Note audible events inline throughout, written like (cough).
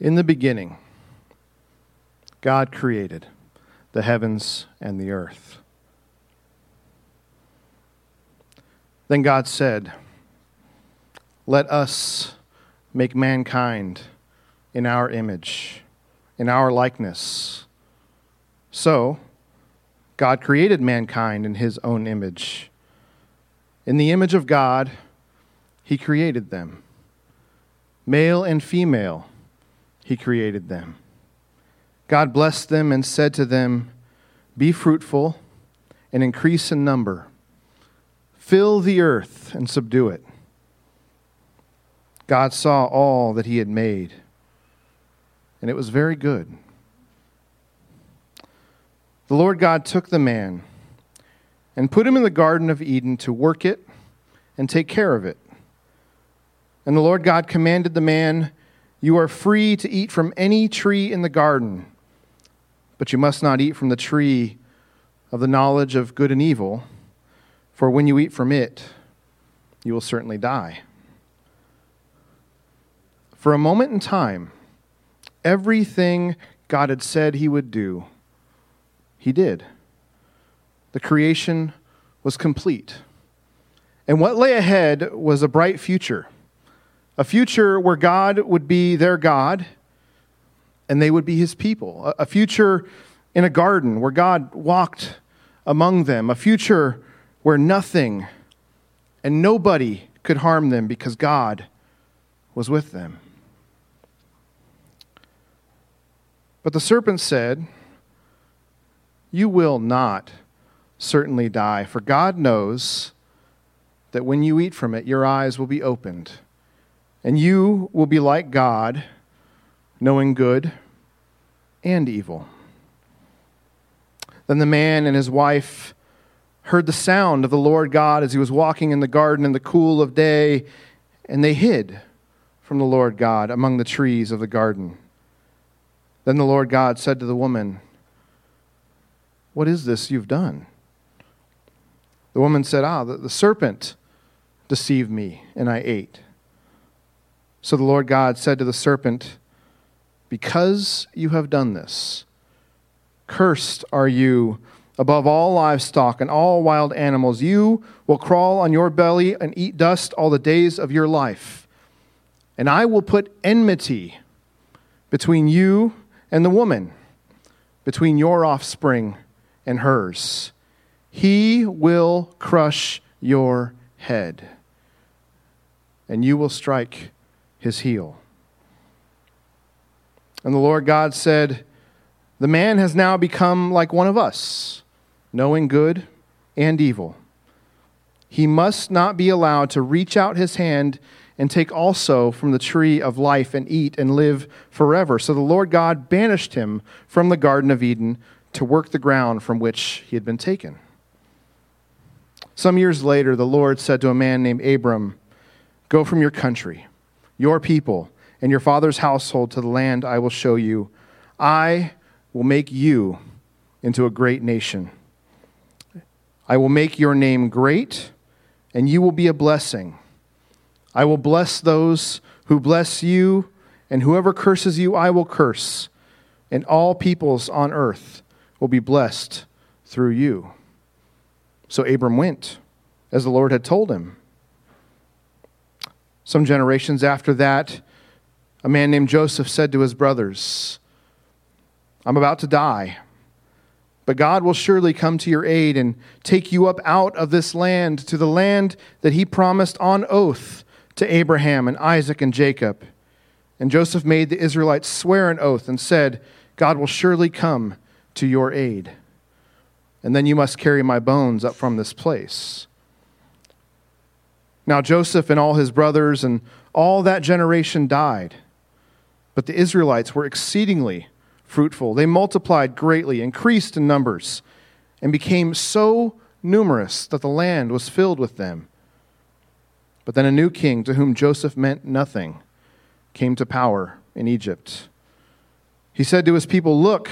In the beginning, God created the heavens and the earth. Then God said, Let us make mankind in our image, in our likeness. So, God created mankind in his own image. In the image of God, he created them. Male and female, he created them. God blessed them and said to them, Be fruitful and increase in number, fill the earth and subdue it. God saw all that he had made, and it was very good. The Lord God took the man and put him in the Garden of Eden to work it and take care of it. And the Lord God commanded the man, You are free to eat from any tree in the garden but you must not eat from the tree of the knowledge of good and evil, for when you eat from it, you will certainly die. For a moment in time, everything God had said he would do, he did. The creation was complete. And what lay ahead was a bright future a future where God would be their God and they would be his people. A future in a garden where God walked among them. A future where nothing and nobody could harm them because God was with them. But the serpent said, You will not certainly die, for God knows that when you eat from it, your eyes will be opened, and you will be like God knowing good and evil. Then the man and his wife heard the sound of the Lord God as he was walking in the garden in the cool of day, and they hid from the Lord God among the trees of the garden. Then the Lord God said to the woman, What is this you've done? The woman said, Ah, the, the serpent deceived me, and I ate. So the Lord God said to the serpent, because you have done this, cursed are you above all livestock and all wild animals. You will crawl on your belly and eat dust all the days of your life. And I will put enmity between you and the woman, between your offspring and hers. He will crush your head, and you will strike his heel. And the Lord God said, The man has now become like one of us, knowing good and evil. He must not be allowed to reach out his hand and take also from the tree of life and eat and live forever. So the Lord God banished him from the Garden of Eden to work the ground from which he had been taken. Some years later, the Lord said to a man named Abram, Go from your country, your people and your father's household to the land I will show you. I will make you into a great nation. I will make your name great, and you will be a blessing. I will bless those who bless you, and whoever curses you, I will curse. And all peoples on earth will be blessed through you. So Abram went, as the Lord had told him. Some generations after that, a man named Joseph said to his brothers, I'm about to die, but God will surely come to your aid and take you up out of this land to the land that he promised on oath to Abraham and Isaac and Jacob. And Joseph made the Israelites swear an oath and said, God will surely come to your aid. And then you must carry my bones up from this place. Now Joseph and all his brothers and all that generation died. But the Israelites were exceedingly fruitful. They multiplied greatly, increased in numbers, and became so numerous that the land was filled with them. But then a new king, to whom Joseph meant nothing, came to power in Egypt. He said to his people, Look,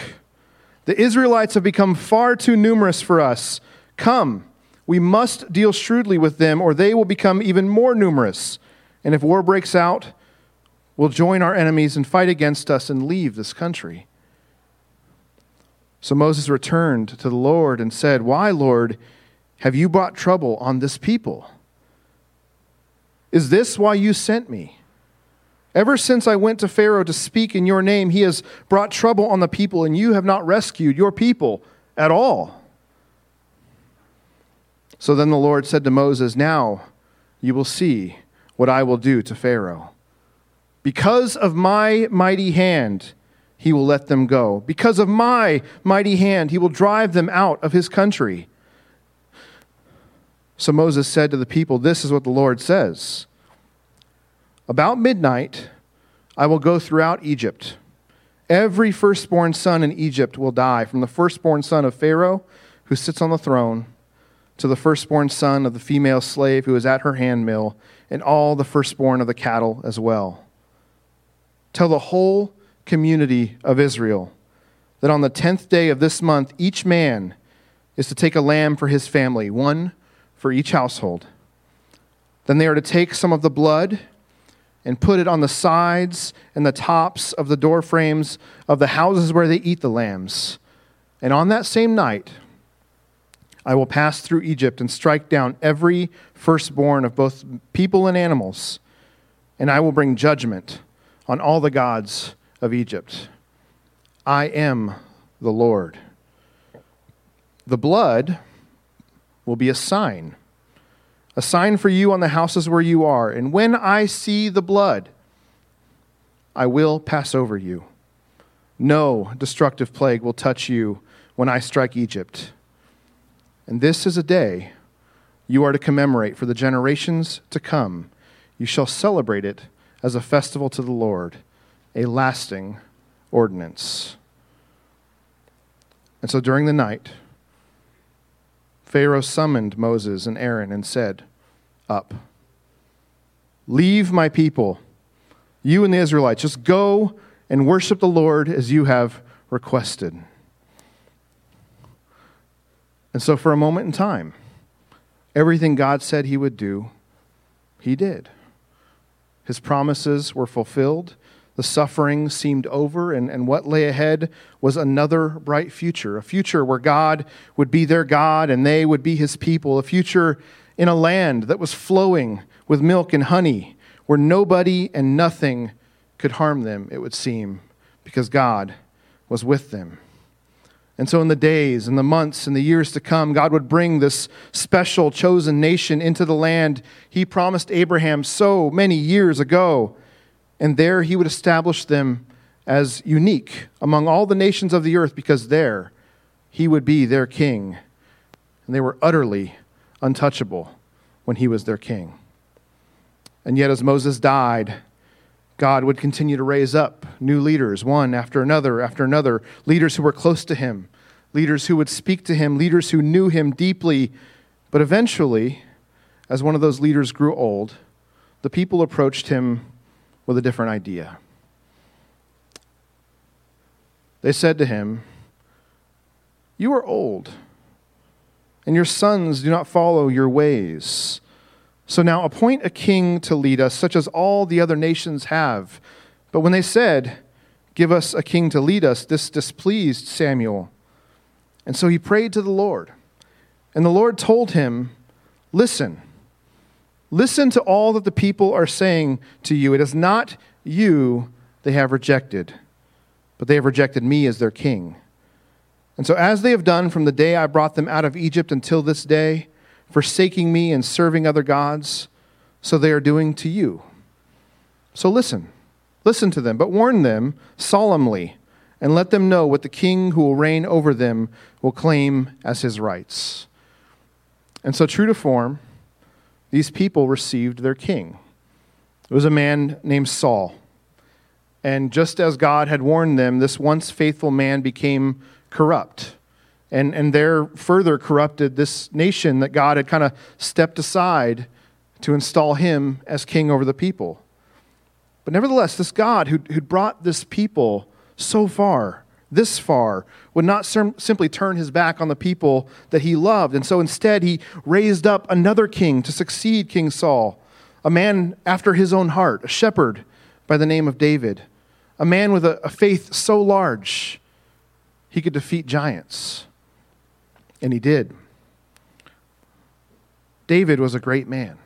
the Israelites have become far too numerous for us. Come, we must deal shrewdly with them, or they will become even more numerous. And if war breaks out, will join our enemies and fight against us and leave this country. So Moses returned to the Lord and said, Why, Lord, have you brought trouble on this people? Is this why you sent me? Ever since I went to Pharaoh to speak in your name, he has brought trouble on the people, and you have not rescued your people at all. So then the Lord said to Moses, Now you will see what I will do to Pharaoh. Because of my mighty hand, he will let them go. Because of my mighty hand, he will drive them out of his country. So Moses said to the people, This is what the Lord says About midnight, I will go throughout Egypt. Every firstborn son in Egypt will die, from the firstborn son of Pharaoh, who sits on the throne, to the firstborn son of the female slave who is at her handmill, and all the firstborn of the cattle as well. Tell the whole community of Israel that on the tenth day of this month, each man is to take a lamb for his family, one for each household. Then they are to take some of the blood and put it on the sides and the tops of the door frames of the houses where they eat the lambs. And on that same night, I will pass through Egypt and strike down every firstborn of both people and animals, and I will bring judgment on all the gods of Egypt. I am the Lord. The blood will be a sign, a sign for you on the houses where you are. And when I see the blood, I will pass over you. No destructive plague will touch you when I strike Egypt. And this is a day you are to commemorate for the generations to come. You shall celebrate it as a festival to the Lord, a lasting ordinance. And so during the night, Pharaoh summoned Moses and Aaron and said, Up, leave my people, you and the Israelites, just go and worship the Lord as you have requested. And so, for a moment in time, everything God said he would do, he did. His promises were fulfilled. The suffering seemed over, and, and what lay ahead was another bright future a future where God would be their God and they would be his people, a future in a land that was flowing with milk and honey, where nobody and nothing could harm them, it would seem, because God was with them. And so, in the days and the months and the years to come, God would bring this special chosen nation into the land He promised Abraham so many years ago and there he would establish them as unique among all the nations of the earth because there he would be their king. And they were utterly untouchable when he was their king. And yet, as Moses died, God would continue to raise up new leaders, one after another after another, leaders who were close to him, leaders who would speak to him, leaders who knew him deeply. But eventually, as one of those leaders grew old, the people approached him with a different idea. They said to him, You are old, and your sons do not follow your ways. So now appoint a king to lead us, such as all the other nations have. But when they said, Give us a king to lead us, this displeased Samuel. And so he prayed to the Lord. And the Lord told him, Listen, Listen to all that the people are saying to you. It is not you they have rejected, but they have rejected me as their king. And so, as they have done from the day I brought them out of Egypt until this day, forsaking me and serving other gods, so they are doing to you. So listen, listen to them, but warn them solemnly, and let them know what the king who will reign over them will claim as his rights. And so, true to form, these people received their king. It was a man named Saul. And just as God had warned them, this once faithful man became corrupt. And, and there further corrupted this nation that God had kind of stepped aside to install him as king over the people. But nevertheless, this God who, who'd brought this people so far, this far, would not simply turn his back on the people that he loved. And so instead, he raised up another king to succeed King Saul, a man after his own heart, a shepherd by the name of David, a man with a, a faith so large he could defeat giants. And he did. David was a great man.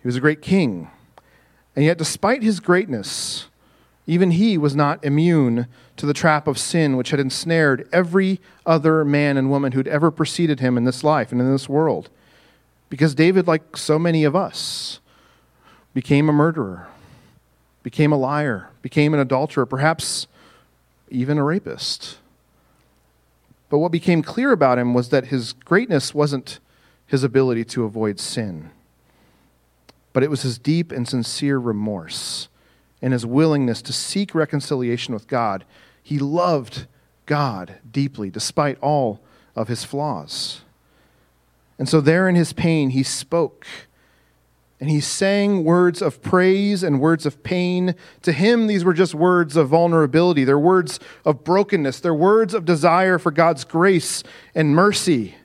He was a great king. And yet, despite his greatness, even he was not immune to the trap of sin which had ensnared every other man and woman who'd ever preceded him in this life and in this world. Because David, like so many of us, became a murderer, became a liar, became an adulterer, perhaps even a rapist. But what became clear about him was that his greatness wasn't his ability to avoid sin, but it was his deep and sincere remorse and his willingness to seek reconciliation with God. He loved God deeply, despite all of his flaws. And so, there in his pain, he spoke. And he sang words of praise and words of pain. To him, these were just words of vulnerability. They're words of brokenness. They're words of desire for God's grace and mercy.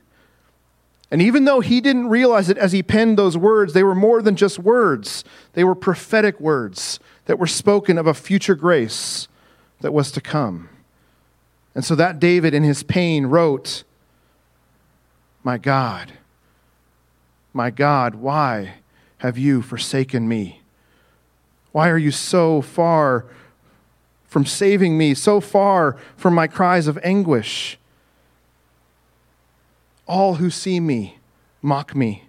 And even though he didn't realize it as he penned those words, they were more than just words. They were prophetic words that were spoken of a future grace that was to come. And so that David, in his pain, wrote, My God, my God, why have you forsaken me? Why are you so far from saving me, so far from my cries of anguish? All who see me mock me.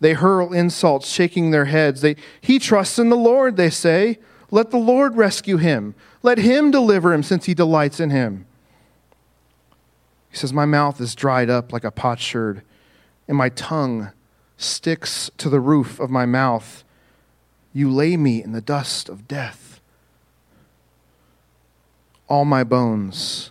They hurl insults, shaking their heads. They, he trusts in the Lord, they say. Let the Lord rescue him. Let him deliver him, since he delights in him. He says, My mouth is dried up like a potsherd, and my tongue sticks to the roof of my mouth. You lay me in the dust of death. All my bones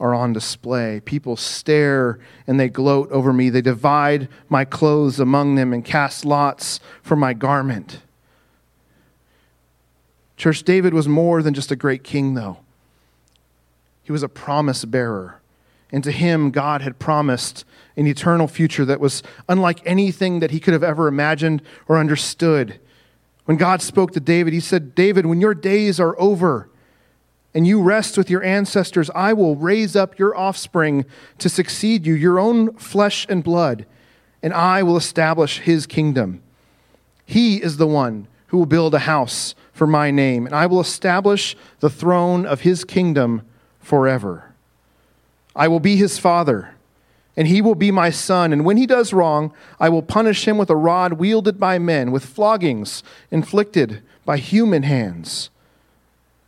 are on display. People stare and they gloat over me. They divide my clothes among them and cast lots for my garment. Church, David was more than just a great king, though. He was a promise bearer. And to him, God had promised an eternal future that was unlike anything that he could have ever imagined or understood. When God spoke to David, he said, David, when your days are over and you rest with your ancestors, I will raise up your offspring to succeed you, your own flesh and blood, and I will establish his kingdom. He is the one who will build a house for my name, and I will establish the throne of his kingdom forever. I will be his father, and he will be my son. And when he does wrong, I will punish him with a rod wielded by men, with floggings inflicted by human hands.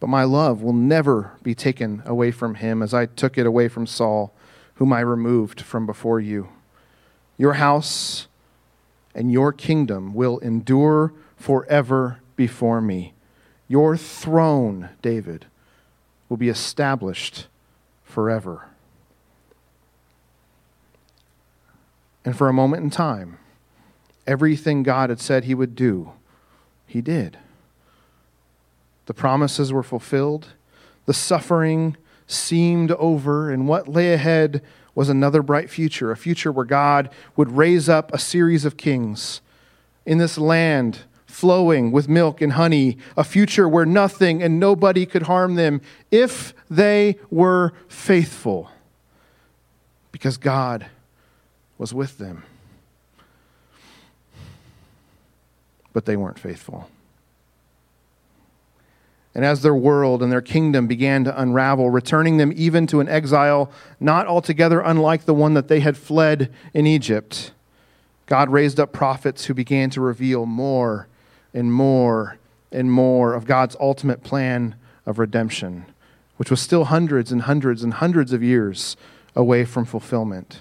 But my love will never be taken away from him, as I took it away from Saul, whom I removed from before you. Your house and your kingdom will endure forever before me. Your throne, David, will be established forever. And for a moment in time, everything God had said he would do, he did. The promises were fulfilled, the suffering seemed over, and what lay ahead was another bright future, a future where God would raise up a series of kings in this land flowing with milk and honey, a future where nothing and nobody could harm them if they were faithful, because God was with them. But they weren't faithful. And as their world and their kingdom began to unravel, returning them even to an exile not altogether unlike the one that they had fled in Egypt, God raised up prophets who began to reveal more and more and more of God's ultimate plan of redemption, which was still hundreds and hundreds and hundreds of years away from fulfillment.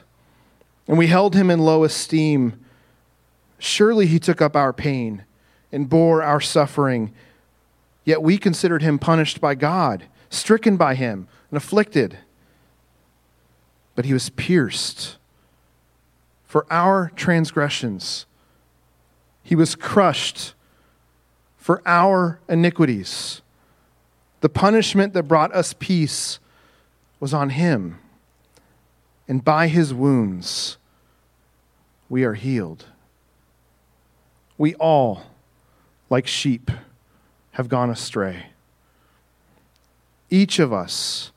and we held him in low esteem. Surely he took up our pain and bore our suffering. Yet we considered him punished by God, stricken by him, and afflicted. But he was pierced for our transgressions, he was crushed for our iniquities. The punishment that brought us peace was on him, and by his wounds we are healed. We all, like sheep, have gone astray. Each of us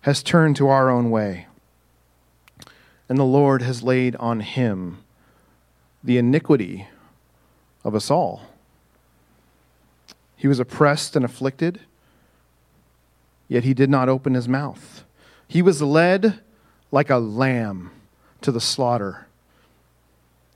has turned to our own way, and the Lord has laid on him the iniquity of us all. He was oppressed and afflicted, yet he did not open his mouth. He was led like a lamb to the slaughter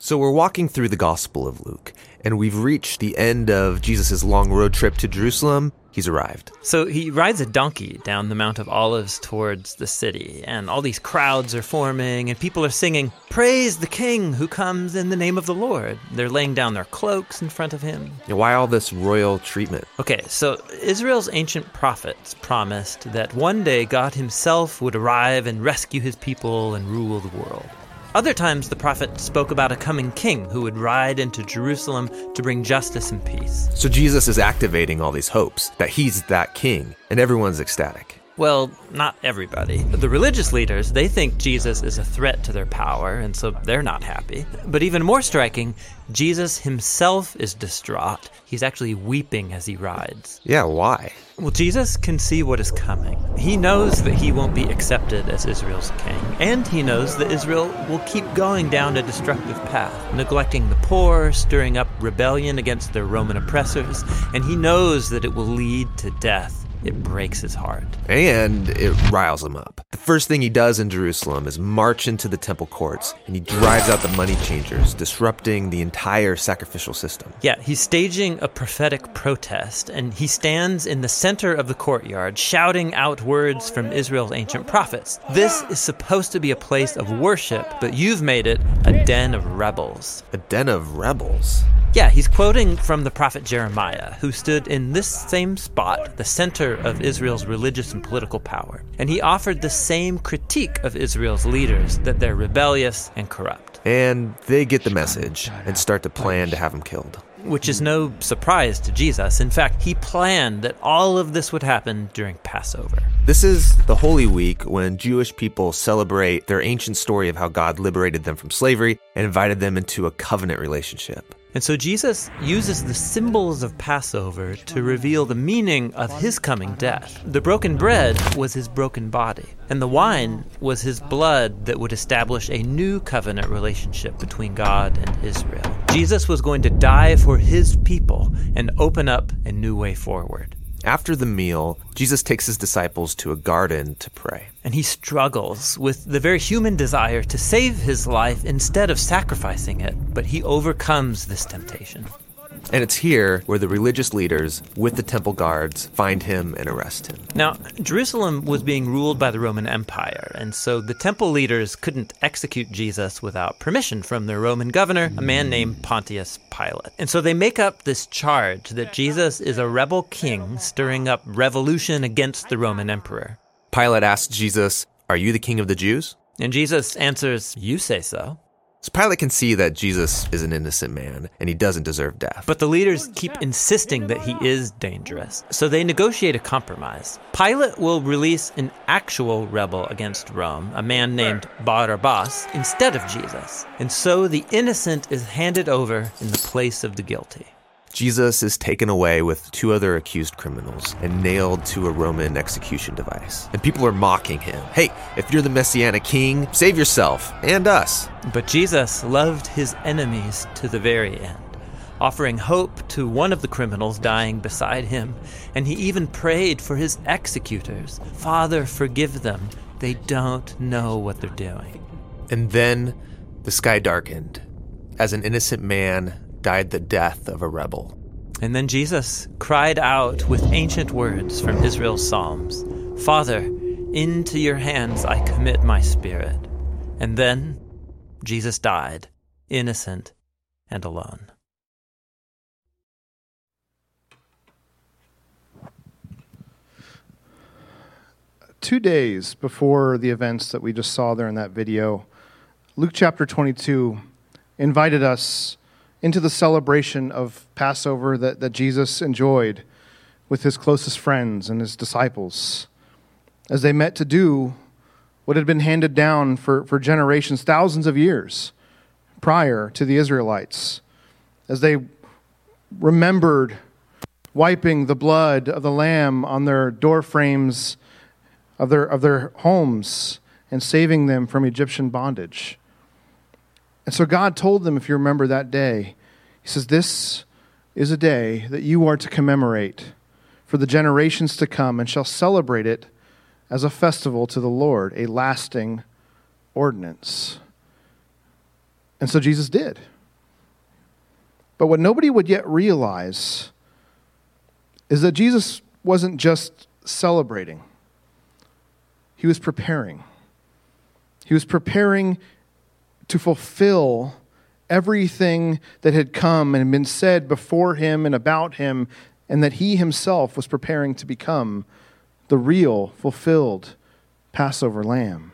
So we're walking through the Gospel of Luke, and we've reached the end of Jesus' long road trip to Jerusalem. He's arrived. So he rides a donkey down the Mount of Olives towards the city, and all these crowds are forming, and people are singing, Praise the King who comes in the name of the Lord. They're laying down their cloaks in front of him. Why all this royal treatment? Okay, so Israel's ancient prophets promised that one day God himself would arrive and rescue his people and rule the world. Other times, the prophet spoke about a coming king who would ride into Jerusalem to bring justice and peace. So Jesus is activating all these hopes that he's that king, and everyone's ecstatic. Well, not everybody. The religious leaders, they think Jesus is a threat to their power, and so they're not happy. But even more striking, Jesus himself is distraught. He's actually weeping as he rides. Yeah, why? Well, Jesus can see what is coming. He knows that he won't be accepted as Israel's king, and he knows that Israel will keep going down a destructive path, neglecting the poor, stirring up rebellion against their Roman oppressors, and he knows that it will lead to death. It breaks his heart. And it riles him up. The first thing he does in Jerusalem is march into the temple courts and he drives out the money changers, disrupting the entire sacrificial system. Yeah, he's staging a prophetic protest and he stands in the center of the courtyard shouting out words from Israel's ancient prophets. This is supposed to be a place of worship, but you've made it a den of rebels. A den of rebels? Yeah, he's quoting from the prophet Jeremiah, who stood in this same spot, the center of Israel's religious and political power. And he offered the same critique of Israel's leaders that they're rebellious and corrupt. And they get the message and start to plan to have him killed. Which is no surprise to Jesus. In fact, he planned that all of this would happen during Passover. This is the Holy Week when Jewish people celebrate their ancient story of how God liberated them from slavery and invited them into a covenant relationship. And so Jesus uses the symbols of Passover to reveal the meaning of his coming death. The broken bread was his broken body, and the wine was his blood that would establish a new covenant relationship between God and Israel. Jesus was going to die for his people and open up a new way forward. After the meal, Jesus takes his disciples to a garden to pray. And he struggles with the very human desire to save his life instead of sacrificing it, but he overcomes this temptation. And it's here where the religious leaders, with the temple guards, find him and arrest him. Now, Jerusalem was being ruled by the Roman Empire, and so the temple leaders couldn't execute Jesus without permission from their Roman governor, a man named Pontius Pilate. And so they make up this charge that Jesus is a rebel king stirring up revolution against the Roman emperor. Pilate asks Jesus, Are you the king of the Jews? And Jesus answers, You say so. So Pilate can see that Jesus is an innocent man and he doesn't deserve death. But the leaders keep insisting that he is dangerous. So they negotiate a compromise. Pilate will release an actual rebel against Rome, a man named Barabbas, instead of Jesus. And so the innocent is handed over in the place of the guilty. Jesus is taken away with two other accused criminals and nailed to a Roman execution device. And people are mocking him. Hey, if you're the Messianic king, save yourself and us. But Jesus loved his enemies to the very end, offering hope to one of the criminals dying beside him. And he even prayed for his executors Father, forgive them. They don't know what they're doing. And then the sky darkened as an innocent man died the death of a rebel. And then Jesus cried out with ancient words from Israel's Psalms Father, into your hands I commit my spirit. And then Jesus died, innocent and alone. Two days before the events that we just saw there in that video, Luke chapter 22 invited us into the celebration of Passover that, that Jesus enjoyed with his closest friends and his disciples as they met to do what had been handed down for, for generations, thousands of years prior to the Israelites, as they remembered wiping the blood of the lamb on their door frames of their, of their homes and saving them from Egyptian bondage. And so God told them, if you remember that day, He says, This is a day that you are to commemorate for the generations to come and shall celebrate it as a festival to the Lord, a lasting ordinance. And so Jesus did. But what nobody would yet realize is that Jesus wasn't just celebrating, he was preparing. He was preparing to fulfill everything that had come and been said before him and about him, and that he himself was preparing to become the real, fulfilled Passover lamb.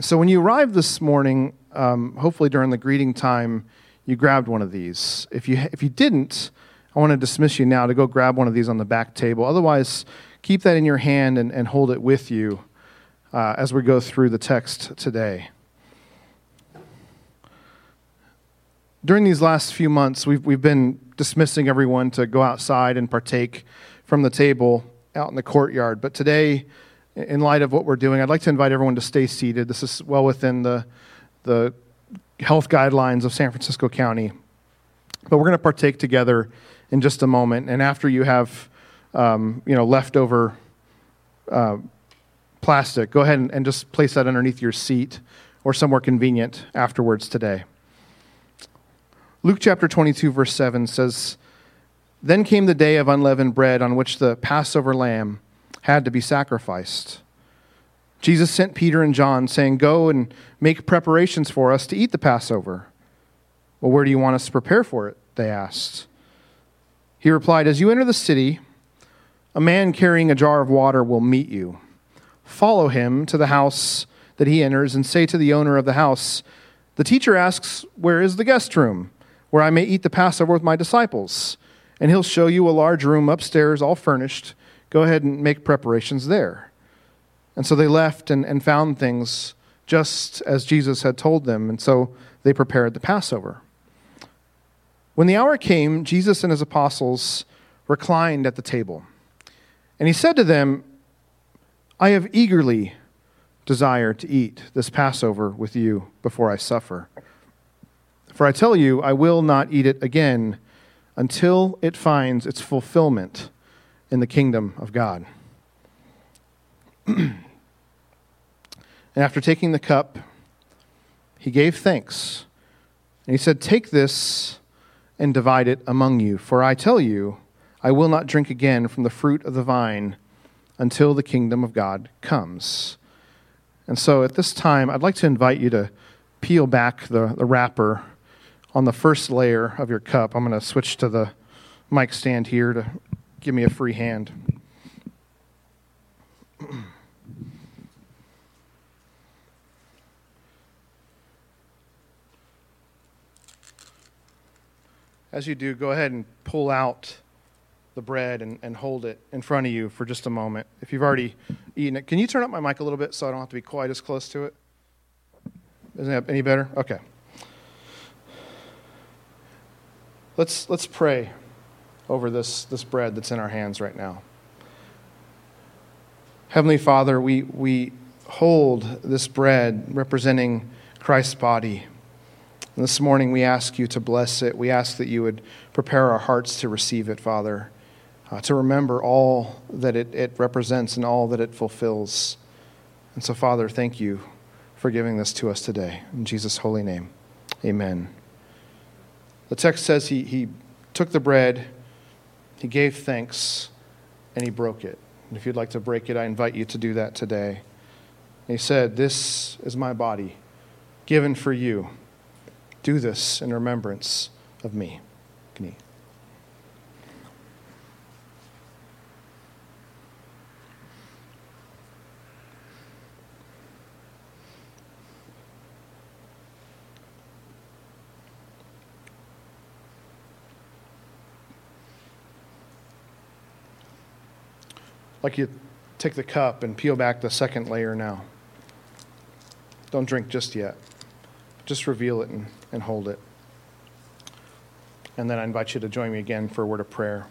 So when you arrived this morning, um, hopefully during the greeting time, you grabbed one of these. If you, if you didn't, I want to dismiss you now to go grab one of these on the back table. Otherwise, keep that in your hand and, and hold it with you uh, as we go through the text today. During these last few months, we've, we've been dismissing everyone to go outside and partake from the table out in the courtyard. But today, in light of what we're doing, I'd like to invite everyone to stay seated. This is well within the, the health guidelines of San Francisco County. But we're going to partake together in just a moment. And after you have um, you know, leftover uh, plastic, go ahead and, and just place that underneath your seat or somewhere convenient afterwards today. Luke chapter 22, verse 7 says, Then came the day of unleavened bread on which the Passover lamb had to be sacrificed. Jesus sent Peter and John, saying, Go and make preparations for us to eat the Passover. Well, where do you want us to prepare for it? They asked. He replied, As you enter the city, a man carrying a jar of water will meet you. Follow him to the house that he enters and say to the owner of the house, The teacher asks, Where is the guest room? Where I may eat the Passover with my disciples. And he'll show you a large room upstairs, all furnished. Go ahead and make preparations there. And so they left and, and found things just as Jesus had told them. And so they prepared the Passover. When the hour came, Jesus and his apostles reclined at the table. And he said to them, I have eagerly desired to eat this Passover with you before I suffer. For I tell you, I will not eat it again until it finds its fulfillment in the kingdom of God. (clears throat) and after taking the cup, he gave thanks. And he said, Take this and divide it among you. For I tell you, I will not drink again from the fruit of the vine until the kingdom of God comes. And so at this time, I'd like to invite you to peel back the, the wrapper on the first layer of your cup. I'm going to switch to the mic stand here to give me a free hand. As you do, go ahead and pull out the bread and, and hold it in front of you for just a moment. If you've already eaten it, can you turn up my mic a little bit so I don't have to be quite as close to it? Isn't that any better? Okay. Let's, let's pray over this, this bread that's in our hands right now. Heavenly Father, we, we hold this bread representing Christ's body. And this morning we ask you to bless it. We ask that you would prepare our hearts to receive it, Father, uh, to remember all that it, it represents and all that it fulfills. And so, Father, thank you for giving this to us today. In Jesus' holy name, amen. The text says he, he took the bread, he gave thanks, and he broke it. And if you'd like to break it, I invite you to do that today. And he said, This is my body, given for you. Do this in remembrance of me. Can you? Like you take the cup and peel back the second layer now. Don't drink just yet. Just reveal it and, and hold it. And then I invite you to join me again for a word of prayer.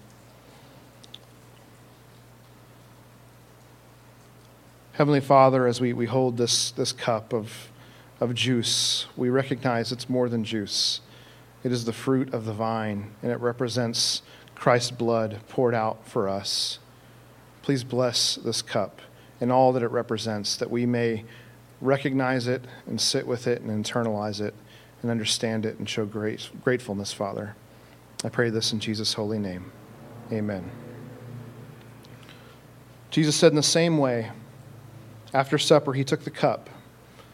Heavenly Father, as we, we hold this, this cup of, of juice, we recognize it's more than juice. It is the fruit of the vine, and it represents Christ's blood poured out for us. Please bless this cup and all that it represents, that we may recognize it and sit with it and internalize it and understand it and show great, gratefulness, Father. I pray this in Jesus' holy name. Amen. Jesus said in the same way, after supper, he took the cup,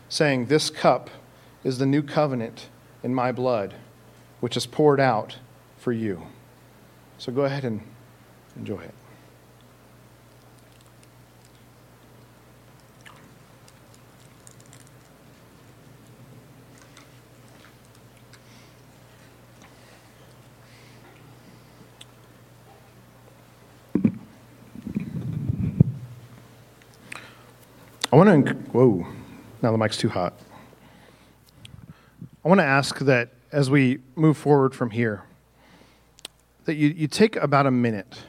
saying, This cup is the new covenant in my blood, which is poured out for you. So go ahead and enjoy it. I want to, whoa, now the mic's too hot. I want to ask that as we move forward from here, that you, you take about a minute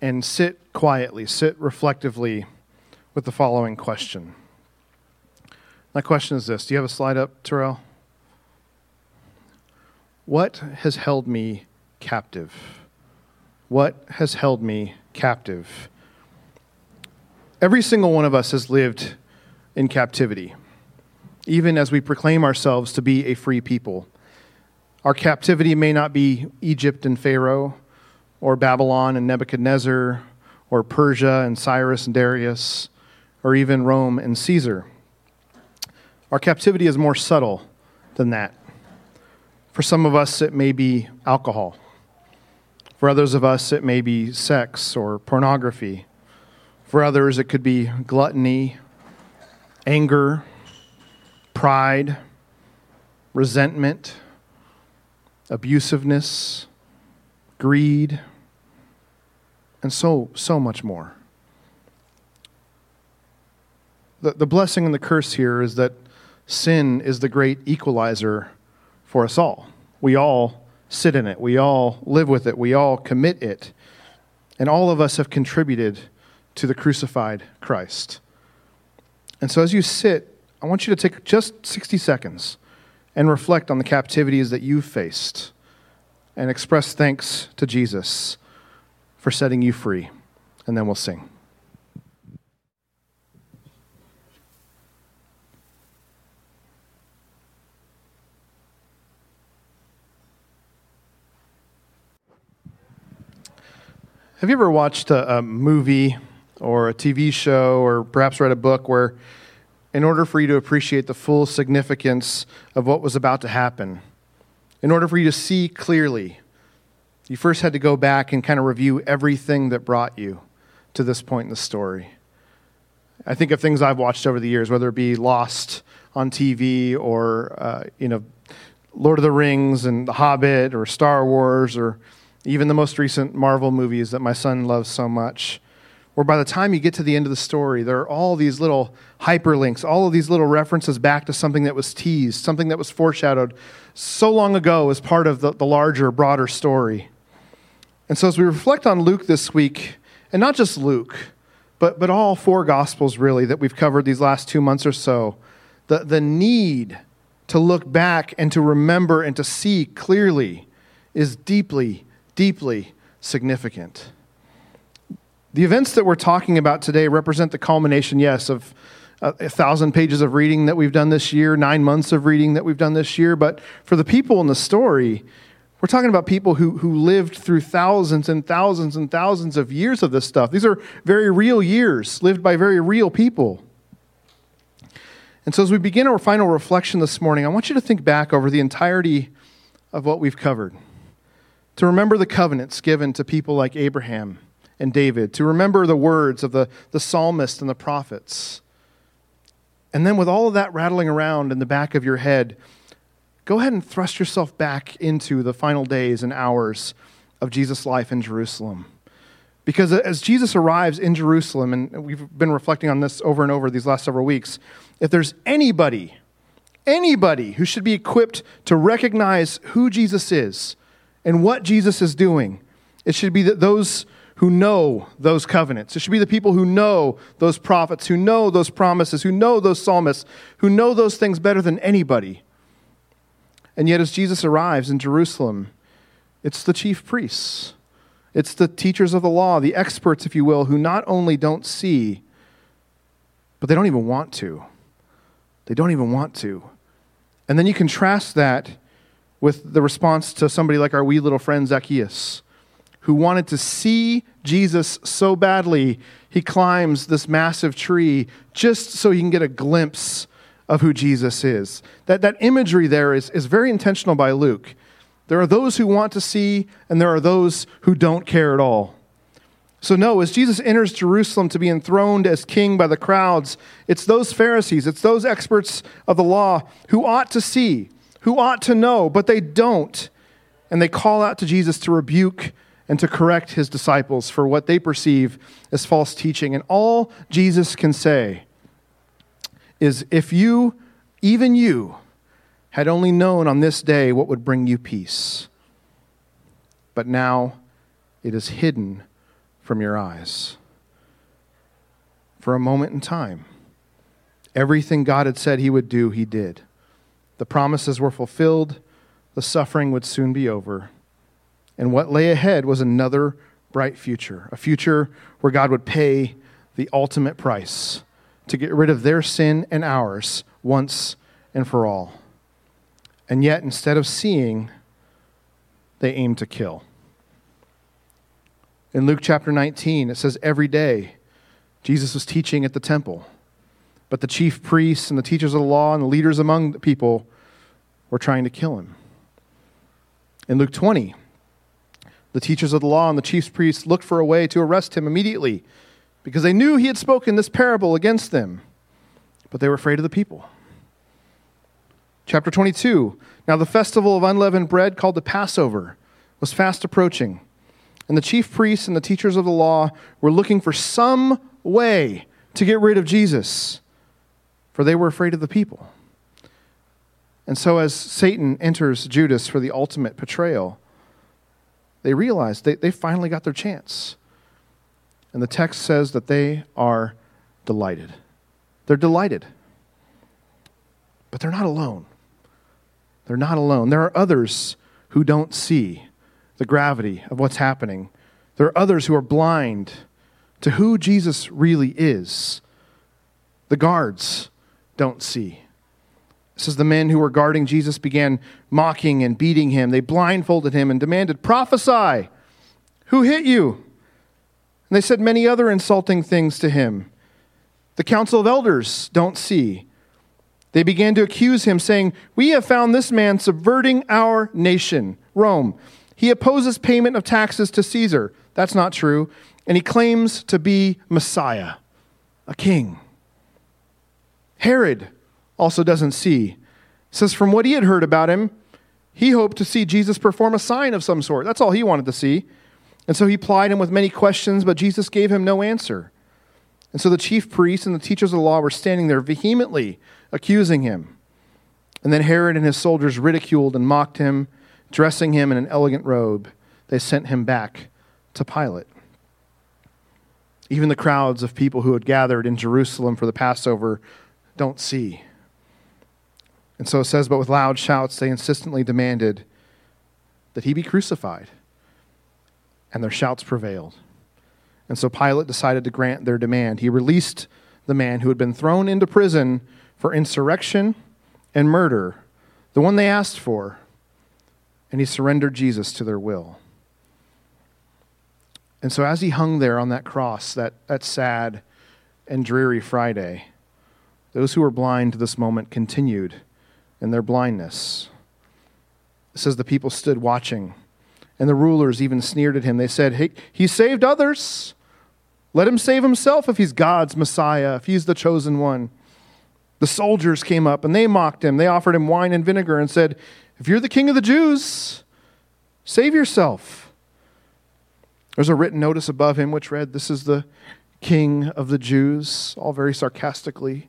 and sit quietly, sit reflectively with the following question. My question is this Do you have a slide up, Terrell? What has held me captive? What has held me captive? Every single one of us has lived in captivity, even as we proclaim ourselves to be a free people. Our captivity may not be Egypt and Pharaoh, or Babylon and Nebuchadnezzar, or Persia and Cyrus and Darius, or even Rome and Caesar. Our captivity is more subtle than that. For some of us, it may be alcohol. For others of us, it may be sex or pornography. For others, it could be gluttony, anger, pride, resentment, abusiveness, greed, and so, so much more. The, the blessing and the curse here is that sin is the great equalizer for us all. We all sit in it, we all live with it, we all commit it, and all of us have contributed to the crucified Christ. And so as you sit, I want you to take just 60 seconds and reflect on the captivities that you've faced and express thanks to Jesus for setting you free. And then we'll sing. Have you ever watched a, a movie or a TV show or perhaps read a book where, in order for you to appreciate the full significance of what was about to happen, in order for you to see clearly, you first had to go back and kind of review everything that brought you to this point in the story? I think of things I've watched over the years, whether it be Lost on TV or, uh, you know, Lord of the Rings and The Hobbit or Star Wars or even the most recent Marvel movies that my son loves so much, where by the time you get to the end of the story, there are all these little hyperlinks, all of these little references back to something that was teased, something that was foreshadowed so long ago as part of the, the larger, broader story. And so as we reflect on Luke this week, and not just Luke, but, but all four Gospels really that we've covered these last two months or so, the, the need to look back and to remember and to see clearly is deeply deeply significant. The events that we're talking about today represent the culmination, yes, of uh, a thousand pages of reading that we've done this year, nine months of reading that we've done this year. But for the people in the story, we're talking about people who, who lived through thousands and thousands and thousands of years of this stuff. These are very real years lived by very real people. And so, as we begin our final reflection this morning, I want you to think back over the entirety of what we've covered to remember the covenants given to people like Abraham and David, to remember the words of the, the psalmist and the prophets. And then, with all of that rattling around in the back of your head, go ahead and thrust yourself back into the final days and hours of Jesus' life in Jerusalem. Because as Jesus arrives in Jerusalem, and we've been reflecting on this over and over these last several weeks, if there's anybody, anybody who should be equipped to recognize who Jesus is, and what Jesus is doing. It should be that those who know those covenants. It should be the people who know those prophets, who know those promises, who know those psalmists, who know those things better than anybody. And yet, as Jesus arrives in Jerusalem, it's the chief priests, it's the teachers of the law, the experts, if you will, who not only don't see, but they don't even want to. They don't even want to. And then you contrast that with the response to somebody like our wee little friend Zacchaeus, who wanted to see Jesus so badly, he climbs this massive tree just so he can get a glimpse of who Jesus is. That, that imagery there is, is very intentional by Luke. There are those who want to see, and there are those who don't care at all. So, no, as Jesus enters Jerusalem to be enthroned as king by the crowds, it's those Pharisees, it's those experts of the law who ought to see, who ought to know, but they don't. And they call out to Jesus to rebuke and to correct his disciples for what they perceive as false teaching. And all Jesus can say is if you, even you, had only known on this day what would bring you peace, but now it is hidden from your eyes. For a moment in time, everything God had said he would do, he did. The promises were fulfilled, the suffering would soon be over. And what lay ahead was another bright future, a future where God would pay the ultimate price to get rid of their sin and ours once and for all. And yet, instead of seeing, they aim to kill. In Luke chapter 19, it says, Every day Jesus was teaching at the temple. But the chief priests and the teachers of the law and the leaders among the people were trying to kill him. In Luke 20, the teachers of the law and the chief priests looked for a way to arrest him immediately because they knew he had spoken this parable against them, but they were afraid of the people. Chapter 22 Now the festival of unleavened bread, called the Passover, was fast approaching, and the chief priests and the teachers of the law were looking for some way to get rid of Jesus for they were afraid of the people. And so, as Satan enters Judas for the ultimate betrayal, they realize they, they finally got their chance. And the text says that they are delighted. They're delighted. But they're not alone. They're not alone. There are others who don't see the gravity of what's happening. There are others who are blind to who Jesus really is. The guards don't see. It says the men who were guarding Jesus began mocking and beating him. They blindfolded him and demanded, Prophesy! Who hit you? And they said many other insulting things to him. The council of elders don't see. They began to accuse him, saying, We have found this man subverting our nation, Rome. He opposes payment of taxes to Caesar. That's not true. And he claims to be Messiah, a king. Herod also doesn't see. says from what he had heard about him, he hoped to see Jesus perform a sign of some sort. That's all he wanted to see. And so he plied him with many questions, but Jesus gave him no answer. And so the chief priests and the teachers of the law were standing there vehemently accusing him. And then Herod and his soldiers ridiculed and mocked him, dressing him in an elegant robe. They sent him back to Pilate. Even the crowds of people who had gathered in Jerusalem for the Passover don't see. And so it says, but with loud shouts they insistently demanded that he be crucified. And their shouts prevailed. And so Pilate decided to grant their demand. He released the man who had been thrown into prison for insurrection and murder, the one they asked for, and he surrendered Jesus to their will. And so, as he hung there on that cross, that, that sad and dreary Friday, those who were blind to this moment continued in their blindness. It says the people stood watching, and the rulers even sneered at him. They said, Hey, he saved others. Let him save himself if he's God's Messiah, if he's the chosen one. The soldiers came up and they mocked him. They offered him wine and vinegar and said, If you're the king of the Jews, save yourself. There's a written notice above him which read, This is the king of the Jews, all very sarcastically.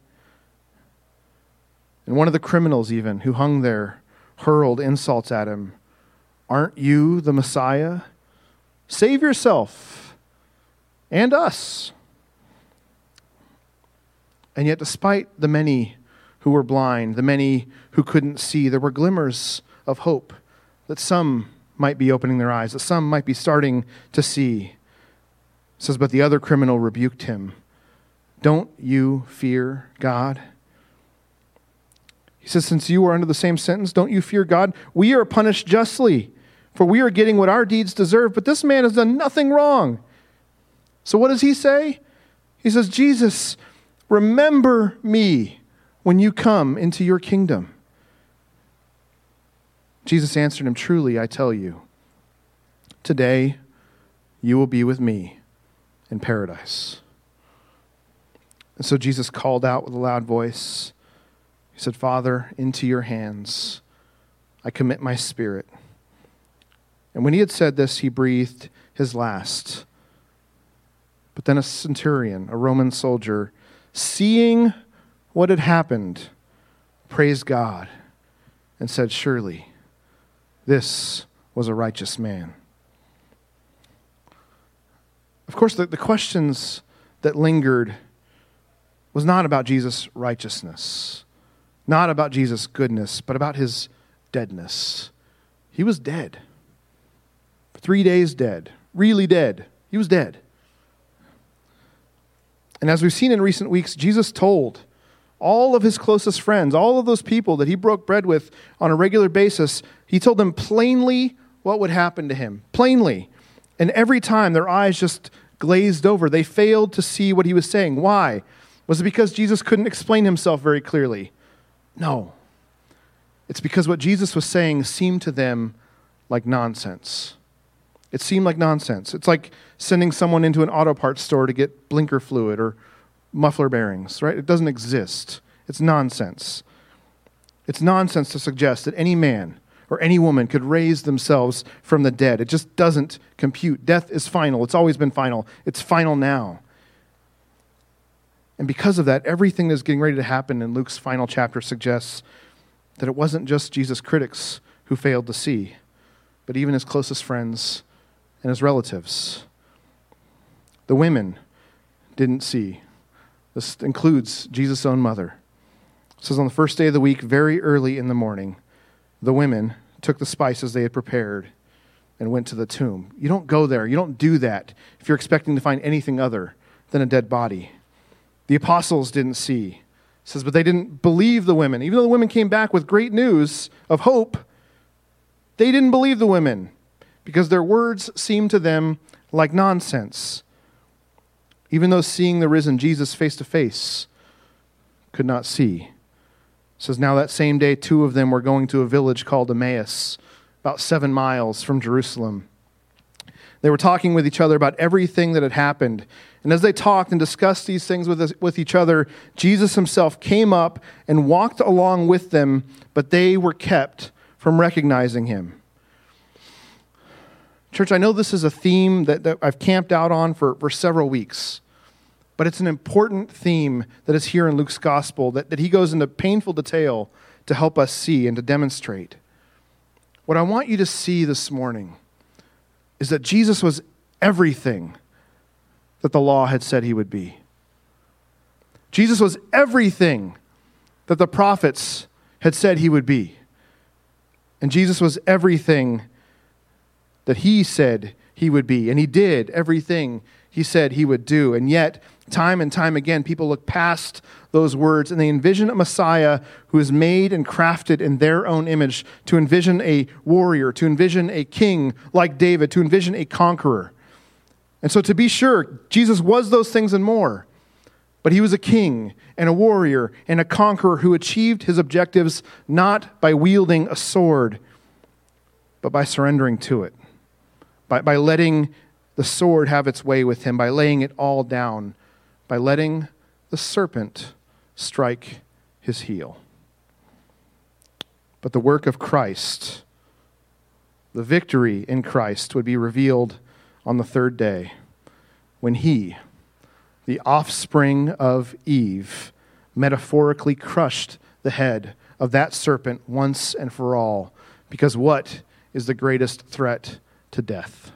And one of the criminals, even, who hung there, hurled insults at him. Aren't you the Messiah? Save yourself and us. And yet, despite the many who were blind, the many who couldn't see, there were glimmers of hope that some might be opening their eyes, that some might be starting to see. It says, But the other criminal rebuked him. Don't you fear God? He says, Since you are under the same sentence, don't you fear God? We are punished justly, for we are getting what our deeds deserve, but this man has done nothing wrong. So what does he say? He says, Jesus, remember me when you come into your kingdom. Jesus answered him, Truly, I tell you, today you will be with me in paradise. And so Jesus called out with a loud voice. He said, Father, into your hands I commit my spirit. And when he had said this, he breathed his last. But then a centurion, a Roman soldier, seeing what had happened, praised God and said, Surely this was a righteous man. Of course, the, the questions that lingered was not about Jesus' righteousness, not about Jesus' goodness, but about his deadness. He was dead. Three days dead, really dead. He was dead. And as we've seen in recent weeks, Jesus told all of his closest friends, all of those people that he broke bread with on a regular basis, he told them plainly what would happen to him. Plainly. And every time their eyes just glazed over, they failed to see what he was saying. Why? Was it because Jesus couldn't explain himself very clearly? No. It's because what Jesus was saying seemed to them like nonsense. It seemed like nonsense. It's like sending someone into an auto parts store to get blinker fluid or muffler bearings, right? It doesn't exist. It's nonsense. It's nonsense to suggest that any man or any woman could raise themselves from the dead. It just doesn't compute. Death is final. It's always been final. It's final now. And because of that, everything that's getting ready to happen in Luke's final chapter suggests that it wasn't just Jesus' critics who failed to see, but even his closest friends and his relatives. The women didn't see. This includes Jesus' own mother. It says on the first day of the week, very early in the morning, the women took the spices they had prepared and went to the tomb. You don't go there. You don't do that if you're expecting to find anything other than a dead body. The apostles didn't see. It says, but they didn't believe the women. Even though the women came back with great news of hope, they didn't believe the women because their words seemed to them like nonsense. even though seeing the risen Jesus face to face, could not see. It says, Now that same day, two of them were going to a village called Emmaus, about seven miles from Jerusalem. They were talking with each other about everything that had happened. And as they talked and discussed these things with, with each other, Jesus himself came up and walked along with them, but they were kept from recognizing him. Church, I know this is a theme that, that I've camped out on for, for several weeks, but it's an important theme that is here in Luke's gospel that, that he goes into painful detail to help us see and to demonstrate. What I want you to see this morning is that Jesus was everything that the law had said he would be. Jesus was everything that the prophets had said he would be. And Jesus was everything that he said he would be. And he did everything he said he would do. And yet, time and time again, people look past those words and they envision a Messiah who is made and crafted in their own image, to envision a warrior, to envision a king like David, to envision a conqueror. And so, to be sure, Jesus was those things and more. But he was a king and a warrior and a conqueror who achieved his objectives not by wielding a sword, but by surrendering to it by, by letting the sword have its way with him, by laying it all down, by letting the serpent strike his heel. But the work of Christ, the victory in Christ, would be revealed on the third day when he, the offspring of Eve, metaphorically crushed the head of that serpent once and for all. Because what is the greatest threat to death.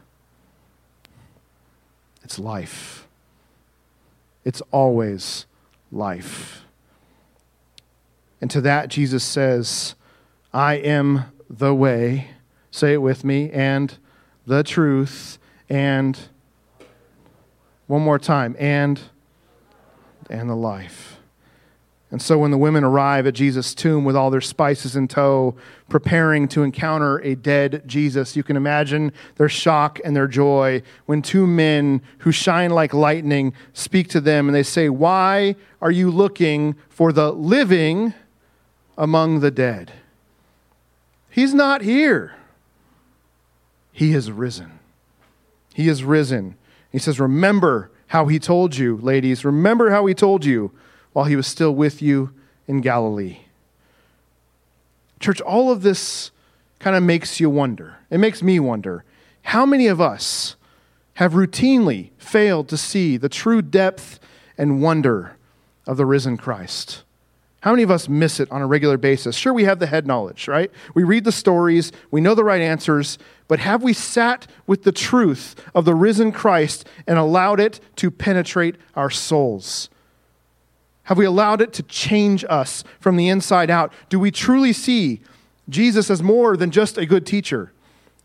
It's life. It's always life. And to that, Jesus says, I am the way, say it with me, and the truth, and one more time, and and the life. And so when the women arrive at Jesus' tomb with all their spices in tow, preparing to encounter a dead Jesus, you can imagine their shock and their joy when two men who shine like lightning speak to them and they say, Why are you looking for the living among the dead? He's not here. He has risen. He has risen. He says, Remember how he told you, ladies. Remember how he told you while he was still with you in Galilee. Church, all of this kind of makes you wonder. It makes me wonder how many of us have routinely failed to see the true depth and wonder of the risen Christ? How many of us miss it on a regular basis? Sure, we have the head knowledge, right? We read the stories, we know the right answers, but have we sat with the truth of the risen Christ and allowed it to penetrate our souls? Have we allowed it to change us from the inside out? Do we truly see Jesus as more than just a good teacher?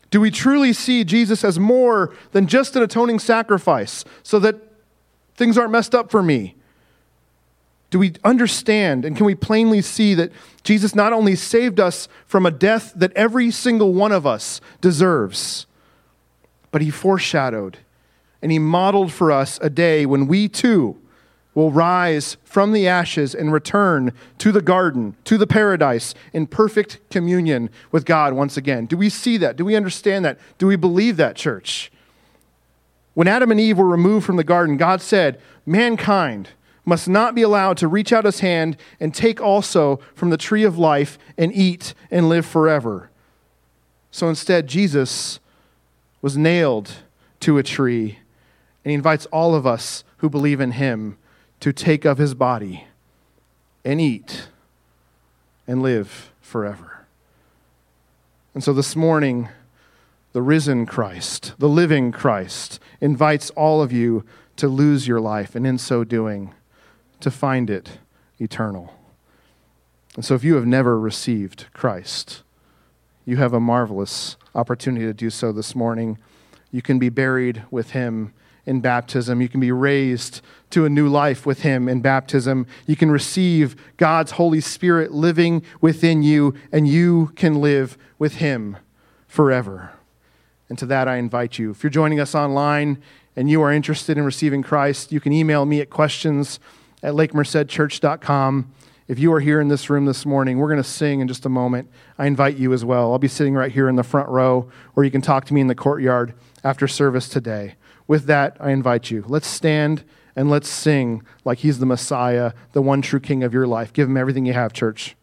Do we truly see Jesus as more than just an atoning sacrifice so that things aren't messed up for me? Do we understand and can we plainly see that Jesus not only saved us from a death that every single one of us deserves, but he foreshadowed and he modeled for us a day when we too will rise from the ashes and return to the garden, to the paradise, in perfect communion with God once again. Do we see that? Do we understand that? Do we believe that, church? When Adam and Eve were removed from the garden, God said, Mankind must not be allowed to reach out his hand and take also from the tree of life and eat and live forever. So instead, Jesus was nailed to a tree, and he invites all of us who believe in him to take of his body and eat and live forever. And so this morning, the risen Christ, the living Christ, invites all of you to lose your life, and in so doing, to find it eternal. And so, if you have never received Christ, you have a marvelous opportunity to do so this morning. You can be buried with him in baptism. You can be raised to a new life with Him in baptism. You can receive God's Holy Spirit living within you, and you can live with Him forever. And to that, I invite you. If you're joining us online and you are interested in receiving Christ, you can email me at questions at lakemercedchurch.com. If you are here in this room this morning, we're going to sing in just a moment. I invite you as well. I'll be sitting right here in the front row, or you can talk to me in the courtyard after service today. With that, I invite you. Let's stand and let's sing like he's the Messiah, the one true King of your life. Give him everything you have, church.